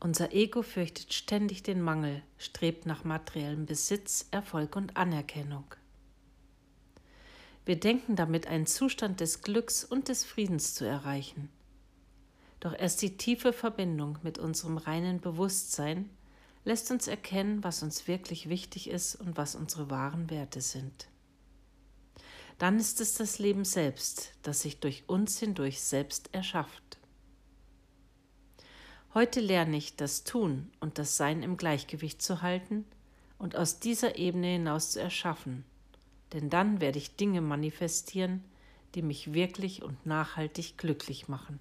Unser Ego fürchtet ständig den Mangel, strebt nach materiellem Besitz, Erfolg und Anerkennung. Wir denken damit einen Zustand des Glücks und des Friedens zu erreichen. Doch erst die tiefe Verbindung mit unserem reinen Bewusstsein lässt uns erkennen, was uns wirklich wichtig ist und was unsere wahren Werte sind. Dann ist es das Leben selbst, das sich durch uns hindurch selbst erschafft. Heute lerne ich, das Tun und das Sein im Gleichgewicht zu halten und aus dieser Ebene hinaus zu erschaffen – denn dann werde ich Dinge manifestieren, die mich wirklich und nachhaltig glücklich machen.